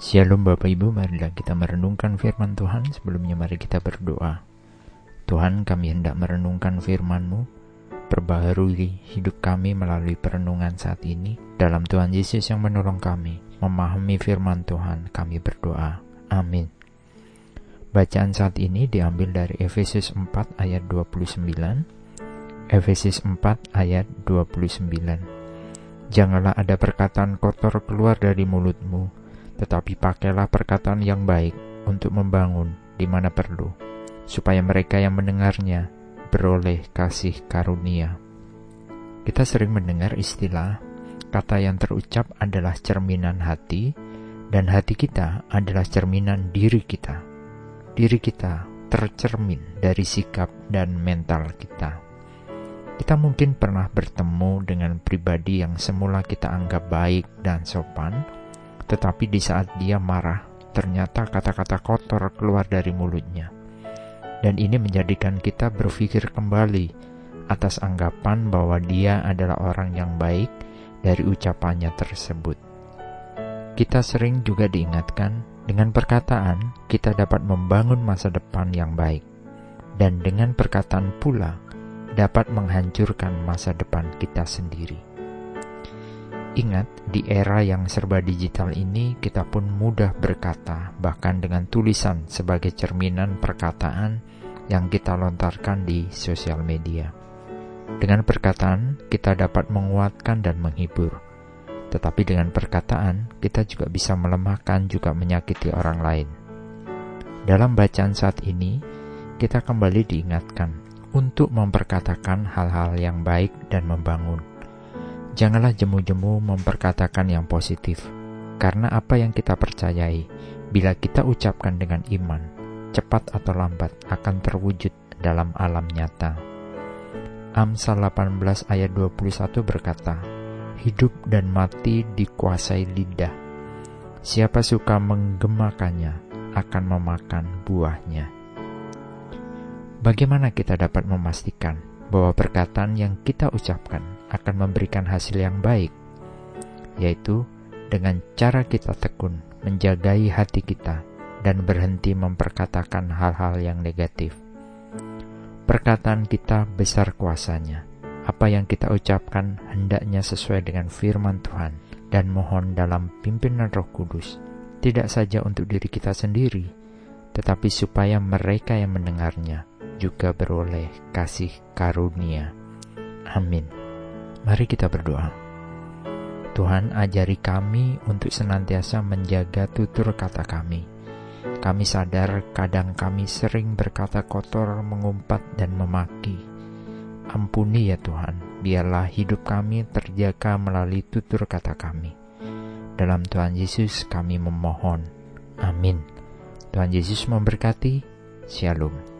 Shalom Bapak Ibu, marilah kita merenungkan firman Tuhan. Sebelumnya mari kita berdoa. Tuhan kami hendak merenungkan firman-Mu, perbaharui hidup kami melalui perenungan saat ini. Dalam Tuhan Yesus yang menolong kami, memahami firman Tuhan, kami berdoa. Amin. Bacaan saat ini diambil dari Efesus 4 ayat 29. Efesus 4 ayat 29. Janganlah ada perkataan kotor keluar dari mulutmu, tetapi pakailah perkataan yang baik untuk membangun di mana perlu supaya mereka yang mendengarnya beroleh kasih karunia. Kita sering mendengar istilah kata yang terucap adalah cerminan hati, dan hati kita adalah cerminan diri kita. Diri kita tercermin dari sikap dan mental kita. Kita mungkin pernah bertemu dengan pribadi yang semula kita anggap baik dan sopan, tetapi di saat dia marah, ternyata kata-kata kotor keluar dari mulutnya dan ini menjadikan kita berpikir kembali atas anggapan bahwa dia adalah orang yang baik dari ucapannya tersebut. Kita sering juga diingatkan dengan perkataan kita dapat membangun masa depan yang baik, dan dengan perkataan pula dapat menghancurkan masa depan kita sendiri. Ingat, di era yang serba digital ini, kita pun mudah berkata, bahkan dengan tulisan sebagai cerminan perkataan yang kita lontarkan di sosial media. Dengan perkataan, kita dapat menguatkan dan menghibur, tetapi dengan perkataan, kita juga bisa melemahkan, juga menyakiti orang lain. Dalam bacaan saat ini, kita kembali diingatkan untuk memperkatakan hal-hal yang baik dan membangun Janganlah jemu-jemu memperkatakan yang positif, karena apa yang kita percayai, bila kita ucapkan dengan iman, cepat atau lambat akan terwujud dalam alam nyata. Amsal 18 ayat 21 berkata, Hidup dan mati dikuasai lidah. Siapa suka menggemakannya akan memakan buahnya. Bagaimana kita dapat memastikan bahwa perkataan yang kita ucapkan akan memberikan hasil yang baik, yaitu dengan cara kita tekun menjagai hati kita dan berhenti memperkatakan hal-hal yang negatif. Perkataan kita besar kuasanya. Apa yang kita ucapkan hendaknya sesuai dengan firman Tuhan dan mohon dalam pimpinan Roh Kudus, tidak saja untuk diri kita sendiri, tetapi supaya mereka yang mendengarnya juga beroleh kasih karunia. Amin. Mari kita berdoa. Tuhan ajari kami untuk senantiasa menjaga tutur kata kami. Kami sadar kadang kami sering berkata kotor, mengumpat, dan memaki. Ampuni ya Tuhan, biarlah hidup kami terjaga melalui tutur kata kami. Dalam Tuhan Yesus kami memohon. Amin. Tuhan Yesus memberkati. Shalom.